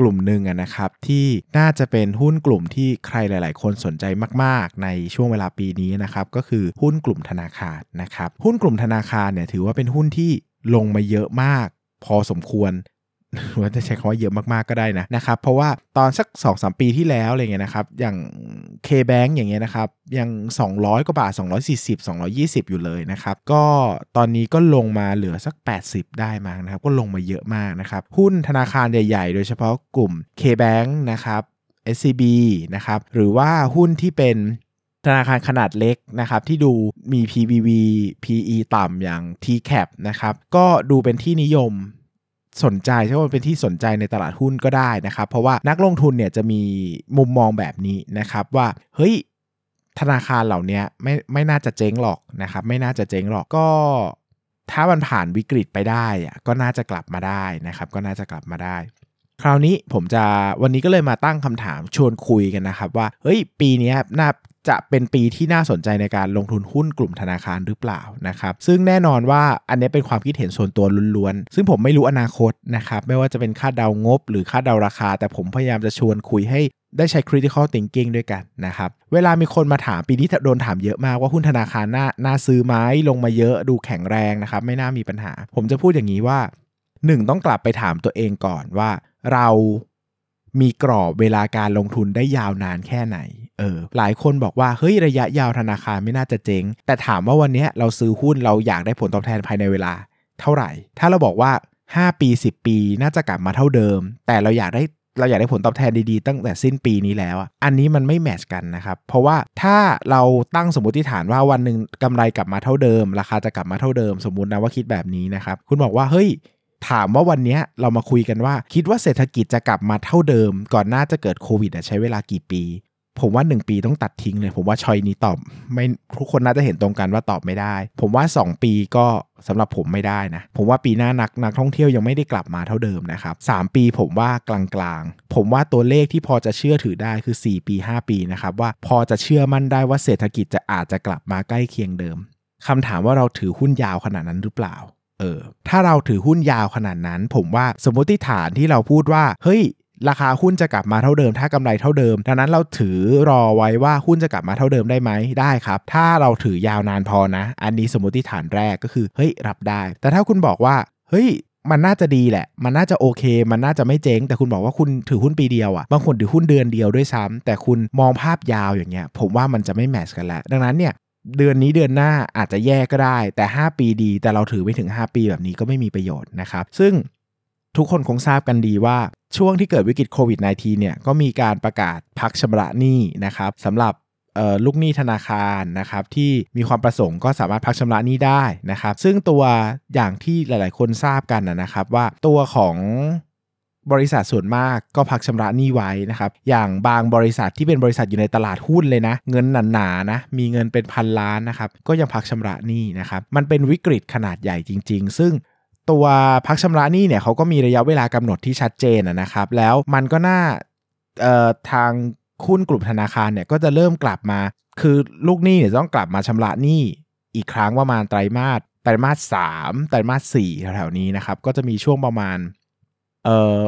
กลุ่มหนึ่งอะนะครับที่น่าจะเป็นหุ้นกลุ่มที่ใครหลาย ๆ คนสนใจมาก ๆ ในช่วงเวลาปีนี้นะครับก็คือหุ้นกลุ่มธนาคารนะครับหุ้นกลุ่มธนาคารเนี่ยถือว่าเป็นหุ้นที่ลงมาเยอะมาก พอสมควร ว่าจะใช้คำว่าเยอะมากๆก็ได้นะนะครับเพราะว่าตอนสัก 2-3 ปีที่แล้วอะไรเงี้ยนะครับอย่าง K-Bank อย่างเงี้ยนะครับยัง 200 กว่าบาท 240 220 อยู่เลยนะครับก็ตอนนี้ก็ลงมาเหลือสัก 80 ได้มั้งนะครับก็ลงมาเยอะมากนะครับหุ้นธนาคารใหญ่ๆ โดยเฉพาะกลุ่ม K-Bank นะครับ SCB นะครับหรือว่าหุ้นที่เป็นธนาคารขนาดเล็กนะครับที่ดูมี PBV PE ต่ำอย่าง TCAP นะครับก็ดูเป็นที่นิยม สนใจใช่ว่าเป็นที่สนใจในตลาดหุ้นก็ได้นะครับ เพราะว่านักลงทุนเนี่ยจะมีมุมมองแบบนี้นะครับว่าเฮ้ยธนาคารเหล่านี้ไม่ไม่น่าจะเจ๊งหรอกนะครับ ไม่น่าจะเจ๊งหรอกก็ถ้ามันผ่านวิกฤตไปได้อะก็น่าจะกลับมาได้นะครับ ก็น่าจะกลับมาได้ คราวนี้ผมจะวันนี้ก็เลยมาตั้งคำถามชวนคุยกันนะครับ ว่าเฮ้ยปีนี้น่า จะเป็นปีที่น่าสนใจในการลงทุนหุ้นกลุ่มธนาคารหรือเปล่านะครับ ซึ่งแน่นอนว่าอันนี้เป็นความคิดเห็นส่วนตัวล้วนๆ ซึ่งผมไม่รู้อนาคตนะครับ ไม่ว่าจะเป็นค่าเดางบ หรือค่าเดาราคา แต่ผมพยายามจะชวนคุยให้ได้ใช้ critical thinking ด้วยกันนะครับ เวลามีคนมาถามปีนี้โดนถามเยอะมากว่าหุ้นธนาคารน่าน่าซื้อไหมลงมาเยอะดูแข็งแรงนะครับ ไม่น่ามีปัญหา ผมจะพูดอย่างนี้ว่า 1 ต้องกลับไปถามตัวเองก่อนว่าเรามีกรอบเวลาการลงทุนได้ยาวนานแค่ไหน เออหลายคนบอกว่าเฮ้ยระยะยาวธนาคารไม่น่าจะเจ๊ง แต่ถามว่าวันนี้เราซื้อหุ้นเราอยากได้ผลตอบแทนภายในเวลา เท่าไหร่ ถ้าเราบอกว่า 5 ปี 10 ปีน่าจะกลับมาเท่าเดิม แต่เราอยากได้เราอยากได้ผลตอบแทนดีๆ ตั้งแต่สิ้นปีนี้แล้ว อันนี้มันไม่แมทช์กันนะครับ เพราะว่าถ้าเราตั้งสมมติฐานว่าวันหนึ่งกำไรกลับมาเท่าเดิม ราคาจะกลับมาเท่าเดิม สมมตินะว่าคิดแบบนี้นะครับคุณบอกว่าเฮ้ยถามว่าวันนี้เรามาคุยกันว่า คิดว่าเศรษฐกิจจะกลับมาเท่าเดิม ก่อนหน้าจะเกิดโควิดใช้เวลากี่ปี ผมว่า 1 ปีต้องตัดทิ้งเลย ผมว่าชอยนี้ตอบไม่ทุกคนน่าจะเห็นตรงกันว่าตอบไม่ได้ ผมว่า 2 ปีก็สำหรับผมไม่ได้นะ ผมว่าปีหน้านักนักท่องเที่ยวยังไม่ได้กลับมาเท่าเดิมนะครับ3ปีผมว่ากลางๆ ผมว่าตัวเลขที่พอจะเชื่อถือได้คือ 4 ปี 5 ปีนะครับว่าพอจะเชื่อมั่นได้ว่าเศรษฐกิจจะอาจจะกลับมาใกล้เคียงเดิมคำถามว่าเราถือหุ้นยาวขนาดนั้นหรือเปล่าเออถ้าเราถือหุ้นยาวขนาดนั้น ผมว่าสมมติฐานที่เราพูดว่า เฮ้ย ราคาหุ้นจะกลับมาเท่าเดิม ถ้ากำไรเท่าเดิม ดังนั้นเราถือรอไว้ว่าหุ้นจะกลับมาเท่าเดิมได้ไหมได้ครับ ถ้าเราถือยาวนานพอนะ อันนี้สมมติฐานแรกก็คือเฮ้ยรับได้ แต่ถ้าคุณบอกว่าเฮ้ยมันน่าจะดีแหละ มันน่าจะโอเค มันน่าจะไม่เจ๊ง แต่คุณบอกว่าคุณถือหุ้นปีเดียวอะ่ะ บางคนถือหุ้นเดือนเดียวด้วยซ้ำแต่คุณมองภาพยาวอย่างเงี้ย ผมว่ามันจะไม่แมชกันแล้วดังนั้นเนี่ย เดือนนี้เดือนหน้าอาจจะแย่ก็ได้ แต่ 5 ปีดี แต่เราถือไม่ถึง 5 ปีแบบนี้ก็ไม่มีประโยชน์นะครับ ซึ่ง ทุกคนคงทราบกันดีว่าช่วงที่เกิดวิกฤตโควิด -19 เนี่ยก็มีการประกาศพักชำระหนี้นะครับสำหรับลูกหนี้ธนาคารนะครับที่มีความประสงค์ก็สามารถพักชำระหนี้ได้นะครับ ซึ่งตัวอย่างที่หลาย ๆ คนทราบกันนะครับว่าตัวของบริษัทส่วนมากก็พักชำระหนี้ไว้นะครับ อย่างบางบริษัทที่เป็นบริษัทอยู่ในตลาดหุ้นเลยนะ เงินหนาๆนะ มีเงินเป็นพันล้านนะครับ ก็ยังพักชำระหนี้นะครับ มันเป็นวิกฤตขนาดใหญ่จริง ๆ ซึ่ง ตัวพักชำระหนี้เนี่ยเขาก็มีระยะเวลากำหนดที่ชัดเจนนะครับ แล้วมันก็น่าทางหุ้นกลุ่มธนาคารเนี่ยก็จะเริ่มกลับมา คือลูกหนี้เนี่ยต้องกลับมาชำระหนี้อีกครั้งประมาณไตรมาสไตรมาสสามไตรมาสสี่แถวๆนี้นะครับ ก็จะมีช่วงประมาณ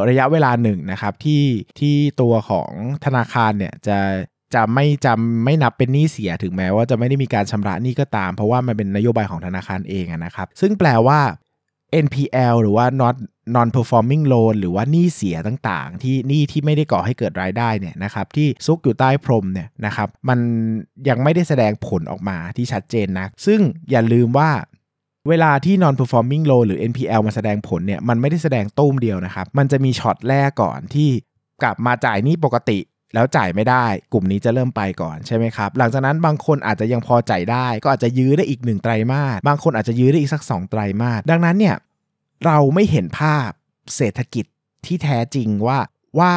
ระยะเวลาหนึ่งนะครับที่ที่ตัวของธนาคารเนี่ยจะจะไม่จำไม่นับเป็นหนี้เสียถึงแม้ว่าจะไม่ได้มีการชำระหนี้ก็ตาม เพราะว่ามันเป็นนโยบายของธนาคารเองนะครับ ซึ่งแปลว่า NPL หรือว่า not non performing loan หรือว่าหนี้เสียต่างๆ ที่หนี้ที่ไม่ได้ก่อให้เกิดรายได้เนี่ยนะครับที่ซุกอยู่ใต้พรมเนี่ยนะครับมันยังไม่ได้แสดงผลออกมาที่ชัดเจนนะซึ่งอย่าลืมว่าเวลาที่ non performing loan หรือ NPL มาแสดงผลเนี่ยมันไม่ได้แสดงตุ้มเดียวนะครับ มันจะมีช็อตแรกก่อนที่กลับมาจ่ายหนี้ปกติ แล้วจ่ายไม่ได้ กลุ่มนี้จะเริ่มไปก่อนใช่ไหมครับ หลังจากนั้นบางคนอาจจะยังพอจ่ายได้ ก็อาจจะยื้อได้อีกหนึ่งไตรมาสบางคนอาจจะยื้อได้อีกสัก 2 ไตรมาสดังนั้นเนี่ยเราไม่เห็นภาพเศรษฐกิจที่แท้จริงว่า ว่า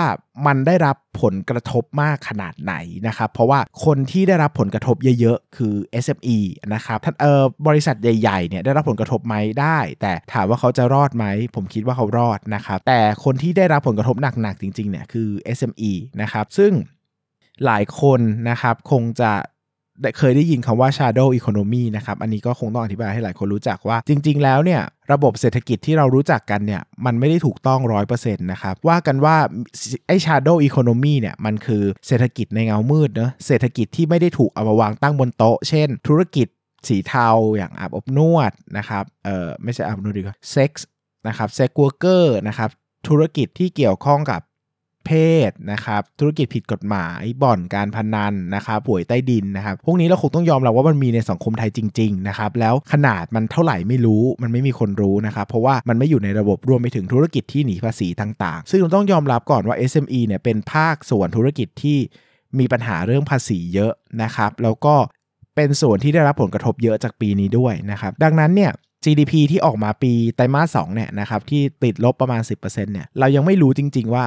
มันได้รับผลกระทบมากขนาดไหนนะครับ เพราะว่าคนที่ได้รับผลกระทบเยอะๆ คือ SME นะครับท่านเออบริษัทใหญ่ๆเนี่ยได้รับผลกระทบไหมได้ แต่ถามว่าเขาจะรอดไหม ผมคิดว่าเขารอดนะครับ แต่คนที่ได้รับผลกระทบหนักๆจริงๆเนี่ยคือ SME นะครับ ซึ่งหลายคนนะครับคงจะ เคยได้ยินคำว่า shadow economy นะครับ อันนี้ก็คงต้องอธิบายให้หลายคนรู้จักว่า จริง ๆ แล้วเนี่ยระบบเศรษฐกิจที่เรารู้จักกันเนี่ยมันไม่ได้ถูกต้องร้อยเปอร์เซ็นต์นะครับ ว่ากันว่าไอ้ shadow economy เนี่ยมันคือเศรษฐกิจในเงามืดเนะเศรษฐกิจที่ไม่ได้ถูกเอามาวางตั้งบนโต๊ะ เช่น ธุรกิจสีเทาอย่างอาบอบนวดนะครับเออไม่ใช่อาบอบนวดดีกว่าเซ็กส์นะครับเซ็กวอร์เกอร์นะครับธุรกิจที่เกี่ยวข้องกับ เพศนะครับธุรกิจผิดกฎหมายบ่อนการพนันนะครับป่วยใต้ดินนะครับพวกนี้เราคงต้องยอมรับว่ามันมีในสังคมไทยจริงๆนะครับแล้วขนาดมันเท่าไหร่ไม่รู้มันไม่มีคนรู้นะครับเพราะว่ามันไม่อยู่ในระบบรวมไปถึงธุรกิจที่หนีภาษีต่างๆ ซึ่งเราต้องยอมรับก่อนว่า SME เนี่ยเป็นภาคส่วนธุรกิจที่มีปัญหาเรื่องภาษีเยอะนะครับแล้วก็เป็นส่วนที่ได้รับผลกระทบเยอะจากปีนี้ด้วยนะครับดังนั้นเนี่ย GDP ที่ออกมาปีไตรมาสสองเนี่ยนะครับที่ติดลบประมาณ 10%เนี่ยเรายังไม่รู้จริง ๆ ว่า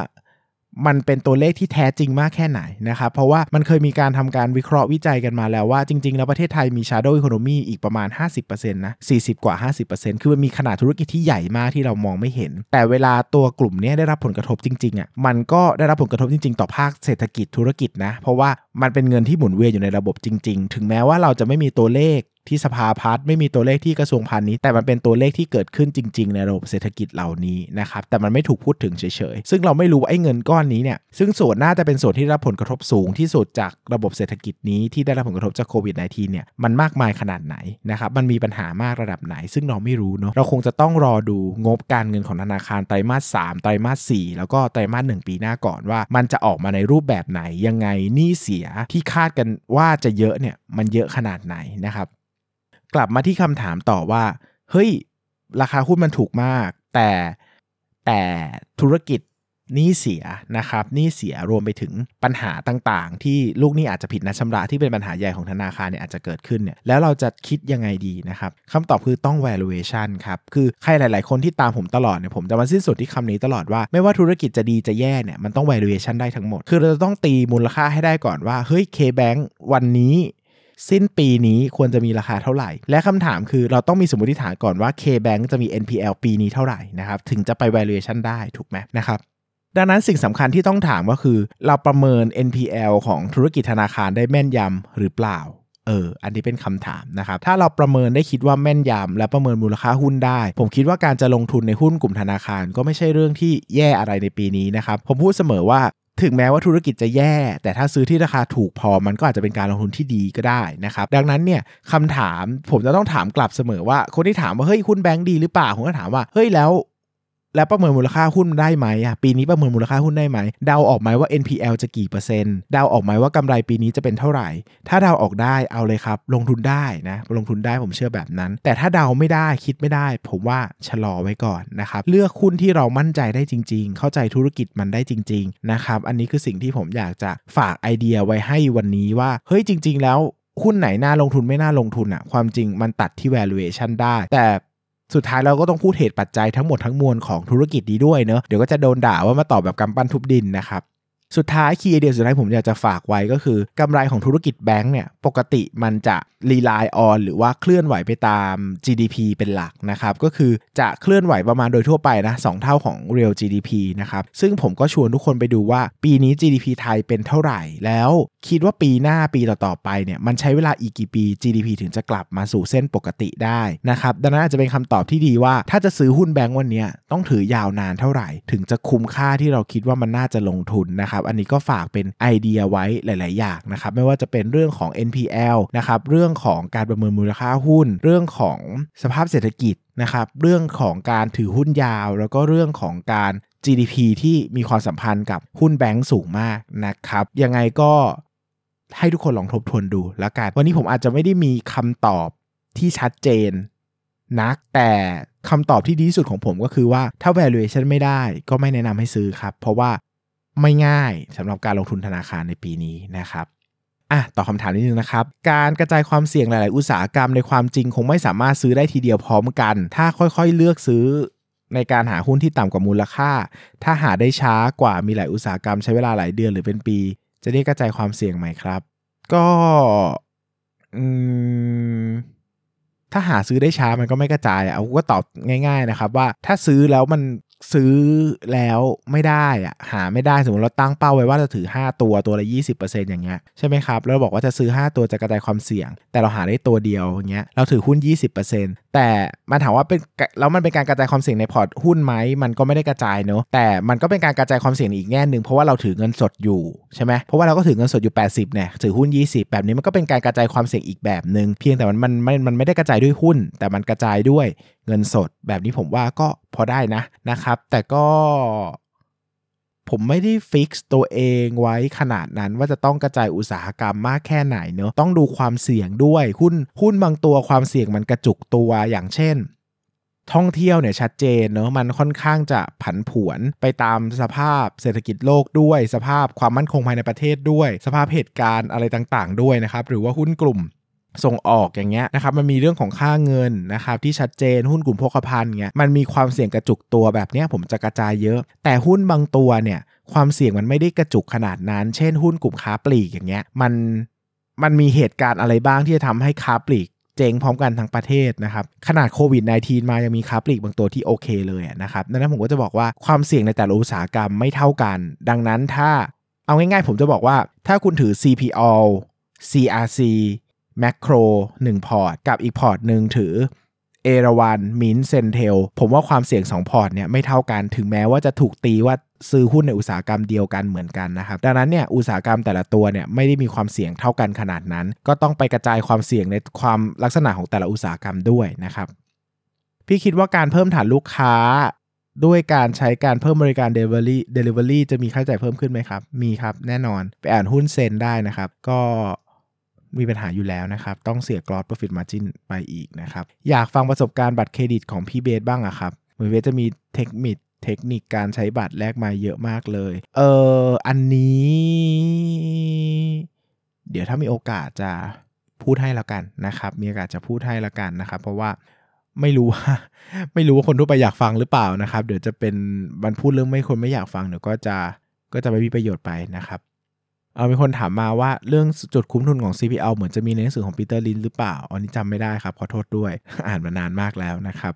มันเป็นตัวเลขที่แท้จริงมากแค่ไหนนะครับ เพราะว่ามันเคยมีการทำการวิเคราะห์วิจัยกันมาแล้วว่าจริง ๆ แล้วประเทศไทยมี shadow economy อีกประมาณ 50%นะ 40 กว่า 50%คือมันมีขนาดธุรกิจที่ใหญ่มากที่เรามองไม่เห็น แต่เวลาตัวกลุ่มนี้ได้รับผลกระทบจริงๆอะ่ะมันก็ได้รับผลกระทบจริง ๆ ต่อภาคเศรษฐกิจธุรกิจนะ เพราะว่ามันเป็นเงินที่หมุนเวียนอยู่ในระบบจริง ๆ ถึงแม้ว่าเราจะไม่มีตัวเลข ที่สภาพัฒน์ไม่มีตัวเลขที่กระทรวงพาณิชย์แต่มันเป็นตัวเลขที่เกิดขึ้นจริง ๆ ในระบบเศรษฐกิจเหล่านี้นะครับแต่มันไม่ถูกพูดถึงเฉยๆซึ่งเราไม่รู้ว่าไอ้เงินก้อนนี้เนี่ยซึ่งส่วนน่าจะเป็นส่วนที่รับผลกระทบสูงที่สุดจากระบบเศรษฐกิจนี้ที่ได้รับผลกระทบจากโควิด -19 เนี่ยมันมากมายขนาดไหนนะครับมันมีปัญหามากระดับไหน ซึ่งเราไม่รู้เนาะเราคงจะต้องรอดูงบการเงินของธนาคารไตรมาส3ไตรมาส4แล้วก็ไตรมาส1ปีหน้าก่อนว่า มันจะออกมาในรูปแบบไหนยังไงหนี้เสียที่คาดกันว่าจะเยอะเนี่ยมันเยอะขนาดไหนนะครับ กลับมาที่คำถามต่อว่า เฮ้ย ราคาหุ้นมันถูกมาก แต่แต่ธุรกิจนี้เสียนะครับนี้เสียรวมไปถึงปัญหาต่างๆ ที่ลูกนี้อาจจะผิดนัดชำระที่เป็นปัญหาใหญ่ของธนาคารเนี่ยอาจจะเกิดขึ้นเนี่ยแล้วเราจะคิดยังไงดีนะครับคำตอบคือต้อง valuation ครับ คือใครหลายๆ คนที่ตามผมตลอดเนี่ยผมจะมาสิ้นสุดที่คำนี้ตลอดว่าไม่ว่าธุรกิจจะดีจะแย่เนี่ยมันต้อง valuation ได้ทั้งหมด คือเราจะต้องตีมูลค่าให้ได้ก่อนว่าเฮ้ย K-Bank วันนี้ สิ้นปีนี้ควรจะมีราคาเท่าไหร่ และคำถามคือเราต้องมีสมมติฐานก่อนว่า K-Bank จะมี NPL ปีนี้เท่าไหร่นะครับถึงจะไป valuation ได้ถูกไหมนะครับดังนั้นสิ่งสำคัญที่ต้องถามก็คือ เราประเมิน NPL ของธุรกิจธนาคารได้แม่นยำหรือเปล่าเออ อันนี้เป็นคำถามนะครับ ถ้าเราประเมินได้คิดว่าแม่นยำและประเมินมูลค่าหุ้นได้ ผมคิดว่าการจะลงทุนในหุ้นกลุ่มธนาคารก็ไม่ใช่เรื่องที่แย่อะไรในปีนี้นะครับ ผมพูดเสมอว่า ถึงแม้ว่าธุรกิจจะแย่ แต่ถ้าซื้อที่ราคาถูกพอมันก็อาจจะเป็นการลงทุนที่ดีก็ได้นะครับดังนั้นเนี่ยคำถามผมจะต้องถามกลับเสมอว่า คนที่ถามว่าเฮ้ยหุ้นแบงค์ดีหรือเปล่าผมก็ถามว่าเฮ้ยแล้ว แล้วประเมินมูลค่าหุ้นได้ไหมอะปีนี้ประเมินมูลค่าหุ้นได้ไหมเดาออกไหมว่า NPL จะกี่เปอร์เซ็นต์เดาออกไหมว่ากำไรปีนี้จะเป็นเท่าไหร่ ถ้าเดาออกได้เอาเลยครับ ลงทุนได้นะลงทุนได้ผมเชื่อแบบนั้น แต่ถ้าเดาไม่ได้คิดไม่ได้ ผมว่าชะลอไว้ก่อนนะครับเลือกหุ้นที่เรามั่นใจได้จริง ๆ เข้าใจธุรกิจมันได้จริง ๆ นะครับ อันนี้คือสิ่งที่ผมอยากจะฝากไอเดียไว้ให้วันนี้ว่าเฮ้ยจริง ๆ แล้วหุ้นไหนน่าลงทุนไม่น่าลงทุนอะความจริงมันตัดที่ valuation ได้ แต่ สุดท้ายเราก็ต้องพูดเหตุปัจจัยทั้งหมดทั้งมวลของธุรกิจนี้ด้วยเนอะเดี๋ยวก็จะโดนด่าว่ามาตอบแบบกำปั้นทุบดินนะครับ สุดท้าย key idea สุดท้ายผมอยากจะฝากไว้ก็คือกำไรของธุรกิจแบงก์เนี่ยปกติมันจะ rely on หรือว่าเคลื่อนไหวไปตาม GDP เป็นหลักนะครับก็คือจะเคลื่อนไหวประมาณโดยทั่วไปนะสเท่าของ real GDP นะครับซึ่งผมก็ชวนทุกคนไปดูว่าปีนี้ GDP ไทยเป็นเท่าไหร่ แล้วคิดว่าปีหน้าปีต่อๆไปเนี่ยมันใช้เวลาอีกกี่ปี GDP ถึงจะกลับมาสู่เส้นปกติได้นะครับดังนั้นอาจจะเป็นคำตอบที่ดีว่า ถ้าจะซื้อหุ้นแบงก์วันนี้ต้องถือยาวนานเท่าไหร่ ถึงจะคุ้มค่าที่เราคิดว่ามันน่าจะลงทุนนะครับอันนี้ก็ฝากเป็นไอเดียไว้หลาย ๆ อย่างนะครับไม่ว่าจะเป็นเรื่องของ NPL นะครับเรื่องของการประเมินมูลค่าหุ้น เรื่องของสภาพเศรษฐกิจนะครับเรื่องของการถือหุ้นยาว แล้วก็เรื่องของการ GDP ที่มีความสัมพันธ์กับหุ้นแบงก์สูงมากนะครับยังไงก็ให้ทุกคนลองทบทวนดูแล้วกัน วันนี้ผมอาจจะไม่ได้มีคำตอบที่ชัดเจนนักแต่คำตอบที่ดีที่สุดของผมก็คือว่าถ้า valuation ไม่ได้ก็ไม่แนะนำให้ซื้อครับ เพราะว่า ไม่ง่ายสำหรับการลงทุนธนาคารในปีนี้นะครับอะต่อคำถามนิดนึงนะครับ การกระจายความเสี่ยงหลาย ๆ อุตสาหกรรมในความจริงคงไม่สามารถซื้อได้ทีเดียวพร้อมกัน ถ้าค่อย ๆ เลือกซื้อในการหาหุ้นที่ต่ำกว่ามูลค่า ถ้าหาได้ช้ากว่ามีหลายอุตสาหกรรมใช้เวลาหลายเดือนหรือเป็นปี จะเรียกกระจายความเสี่ยงไหมครับ ก็อืมถ้าหาซื้อได้ช้ามันก็ไม่กระจายเอาก็ตอบง่าย ๆ นะครับ ว่าถ้าซื้อแล้วมัน ซื้อแล้วไม่ได้อะหาไม่ได้สมมติเราตั้งเป้าไว้ว่าจะถือ 5 ตัวตัวละ20%อย่างเงี้ยใช่ไหมครับแล้วบอกว่าจะซื้อ 5 ตัวจะกระจายความเสี่ยง แต่เราหาได้ตัวเดียวอย่างเงี้ยเราถือหุ้น 20%แต่มันถามว่าเป็นแล้วมันเป็นการกระจายความเสี่ยงในพอร์ตหุ้นไหมมันก็ไม่ได้กระจายเนอะแต่มันก็เป็นการกระจายความเสี่ยงอีกแง่หนึ่งเพราะว่าเราถือเงินสดอยู่ใช่ไหมเพราะว่าเราก็ถือเงินสดอยู่ 80เนี่ยถือหุ้น 20 แบบนี้มันก็เป็นการกระจายความเสี่ยงอีกแบบหนึ่งเพียงแต่มันมันมันมันไม่ได้กระจายด้วยหุ้น แต่มันกระจายด้วย เงินสด แบบนี้ผมว่าก็พอได้นะนะครับ แต่ก็ผมไม่ได้ฟิกซ์ตัวเองไว้ขนาดนั้นว่าจะต้องกระจายอุตสาหกรรมมากแค่ไหนเนอะต้องดูความเสี่ยงด้วยหุ้นหุ้นบางตัวความเสี่ยงมันกระจุกตัวอย่างเช่น ท่องเที่ยวเนี่ยชัดเจนเนอะมันค่อนข้างจะผันผวนไปตามสภาพเศรษฐกิจโลกด้วย สภาพความมั่นคงภายในประเทศด้วย สภาพเหตุการณ์อะไรต่างๆ ด้วยนะครับ หรือว่าหุ้นกลุ่ม ส่งออกอย่างเงี้ยนะครับมันมีเรื่องของค่าเงินนะครับที่ชัดเจนหุ้นกลุ่มโภคภัณฑ์เงี้ยมันมีความเสี่ยงกระจุกตัวแบบเนี้ยผมจะกระจายเยอะ แต่หุ้นบางตัวเนี่ยความเสี่ยงมันไม่ได้กระจุกขนาดนั้น เช่น หุ้นกลุ่มค้าปลีกอย่างเงี้ยมันมันมีเหตุการณ์อะไรบ้างที่จะทำให้ค้าปลีกเจ๊งพร้อมกันทั้งประเทศนะครับขนาดโควิด -19 มายังมีค้าปลีกบางตัวที่โอเคเลยนะครับดังนั้นผมก็จะบอกว่าความเสี่ยงในแต่ละอุตสาหกรรมไม่เท่ากัน ดังนั้นถ้าเอาง่ายๆ ผมจะบอกว่าถ้าคุณถือ CPALL CRC แมคโคร1พอร์ต กับอีกพอร์ตหนึ่งถือเอราวัณ MINT CENTEL ผมว่าความเสี่ยง 2 พอร์ตเนี่ยไม่เท่ากันถึงแม้ว่าจะถูกตีว่าซื้อหุ้นในอุตสาหกรรมเดียวกันเหมือนกันนะครับ ดังนั้นเนี่ยอุตสาหกรรมแต่ละตัวเนี่ยไม่ได้มีความเสี่ยงเท่ากันขนาดนั้น ก็ต้องไปกระจายความเสี่ยงในความลักษณะของแต่ละอุตสาหกรรมด้วยนะครับ พี่คิดว่าการเพิ่มฐานลูกค้า ด้วยการใช้การเพิ่มบริการ Delivery Delivery จะมีค่าใช้จ่ายเพิ่มขึ้นไหมครับ มีครับแน่นอนไปอ่านหุ้นเซนได้นะครับ ก็ มีปัญหาอยู่แล้วนะครับ ต้องเสียกรอส profit margin ไปอีกนะครับ อยากฟังประสบการณ์บัตรเครดิตของพี่เบสบ้างอะครับเหมือนเบสจะมีเทคนิคเทคนิคการใช้บัตรแลกมาเยอะมากเลย เอออันนี้ เดี๋ยวถ้ามีโอกาสจะพูดให้แล้วกันนะครับ มีโอกาสจะพูดให้แล้วกันนะครับ เพราะว่าไม่รู้ว่าไม่รู้ว่าคนทั่วไปอยากฟังหรือเปล่านะครับ เดี๋ยวจะเป็นบันพูดเรื่องไม่คนไม่อยากฟังเดี๋ยวก็จะก็จะไม่มีประโยชน์ไปนะครับ เอามีคนถามมาว่าเรื่องจุดคุ้มทุนของ CPL เหมือนจะมีในหนังสือของปีเตอร์ลินหรือเปล่า อันนี้จำไม่ได้ครับ ขอโทษด้วย อ่านมานานมากแล้วนะครับ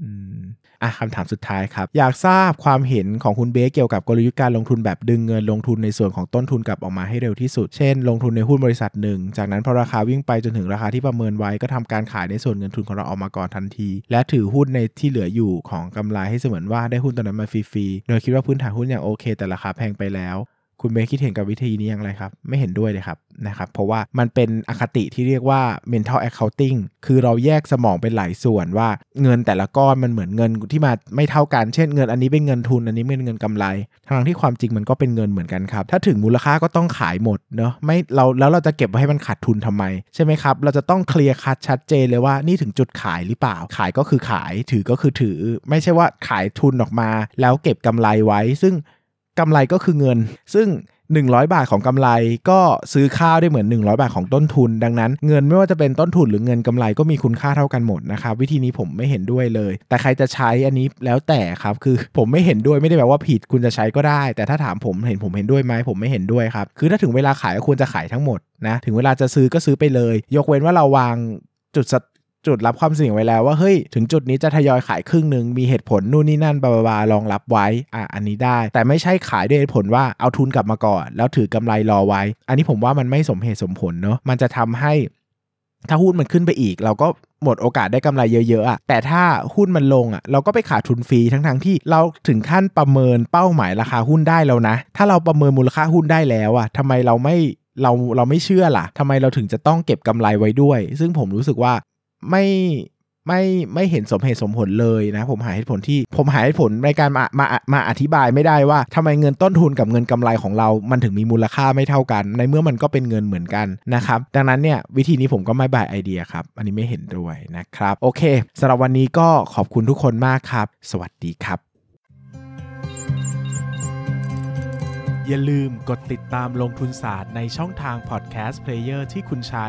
อืมอะคำถามสุดท้ายครับ อยากทราบความเห็นของคุณเบสเกี่ยวกับกลยุทธ์การลงทุนแบบดึงเงินลงทุนในส่วนของต้นทุนกลับออกมาให้เร็วที่สุด เช่น ลงทุนในหุ้นบริษัทหนึ่ง จากนั้นพอราคาวิ่งไปจนถึงราคาที่ประเมินไว้ก็ทำการขายในส่วนเงินทุนของเราออกมาก่อนทันที และถือหุ้นในที่เหลืออยู่ของกำไรให้เสมือนว่าได้หุ้นตัวนั้นมาฟรีๆ โดยคิดว่าพื้นฐานหุ้นอย่างโอเค แต่ราคาแพงไปแล้ว คุณเบสคิดเห็นกับวิธีนี้อย่างไรครับ ไม่เห็นด้วยเลยครับนะครับ เพราะว่ามันเป็นอคติที่เรียกว่า mental accounting คือเราแยกสมองเป็นหลายส่วนว่าเงินแต่ละก้อนมันเหมือนเงินที่มาไม่เท่ากัน เช่นเงินอันนี้เป็นเงินทุน อันนี้เป็นเงินกำไร ทั้งที่ความจริงมันก็เป็นเงินเหมือนกันครับ ถ้าถึงมูลค่าก็ต้องขายหมดเนาะ ไม่เราแล้วเราจะเก็บไว้ให้มันขาดทุนทำไมใช่ไหมครับ เราจะต้องเคลียร์คัดชัดเจนเลยว่านี่ถึงจุดขายหรือเปล่า ขายก็คือขาย ถือก็คือถือ ไม่ใช่ว่าขายทุนออกมา แล้วเก็บกำไรไว้ ซึ่ง กำไรก็คือเงิน ซึ่ง 100 บาทของกำไรก็ซื้อข้าวได้เหมือน 100 บาทของต้นทุน ดังนั้นเงินไม่ว่าจะเป็นต้นทุนหรือเงินกำไรก็มีคุณค่าเท่ากันหมดนะครับวิธีนี้ผมไม่เห็นด้วยเลย แต่ใครจะใช้อันนี้แล้วแต่ครับคือผมไม่เห็นด้วยไม่ได้แปลว่าผิดคุณจะใช้ก็ได้ แต่ถ้าถามผมเห็นผมเห็นด้วยไหมผมไม่เห็นด้วยครับคือถ้าถึงเวลาขายก็ควรจะขายทั้งหมดนะถึงเวลาจะซื้อก็ซื้อไปเลย ยกเว้นว่าเราวางจุด จุดรับความเสี่ยงไว้แล้วว่าเฮ้ยถึงจุดนี้จะทยอยขายครึ่งหนึ่งมีเหตุผลนู่นนี่นั่นบาบารองรับไว้อะอันนี้ได้ แต่ไม่ใช่ขายด้วยเหตุผลว่าเอาทุนกลับมาก่อน แล้วถือกำไรรอไว้ อันนี้ผมว่ามันไม่สมเหตุสมผลเนาะมันจะทำให้ ถ้าหุ้นมันขึ้นไปอีก เราก็หมดโอกาสได้กำไรเยอะๆอะแต่ถ้าหุ้นมันลงอะเราก็ไปขาดทุนฟรีทั้งๆทที่เราถึงขั้นประเมินเป้าหมายราคาหุ้นได้แล้วนะ ถ้าเราประเมินมูลค่าหุ้นได้แล้วอะทำไมเราไม่เราเราไม่เชื่อล่ะทำไมเราถึงจะต้องเก็บกำไรไว้ด้วย ซึ่งผมรู้สึกว่า ไม่ไม่ไม่เห็นสมเหตุสมผลเลยนะ ผมหาเหตุผลที่ผมหาเหตุผลในการมามามาอธิบายไม่ได้ว่าทำไมเงินต้นทุนกับเงินกำไรของเรา มันถึงมีมูลค่าไม่เท่ากัน ในเมื่อมันก็เป็นเงินเหมือนกันนะครับ ดังนั้นเนี่ยวิธีนี้ผมก็ไม่ buy idea ครับ อันนี้ไม่เห็นด้วยนะครับ โอเคสำหรับวันนี้ก็ขอบคุณทุกคนมากครับ สวัสดีครับ อย่าลืมกดติดตามลงทุนศาสตร์ในช่องทาง podcast player ที่คุณใช้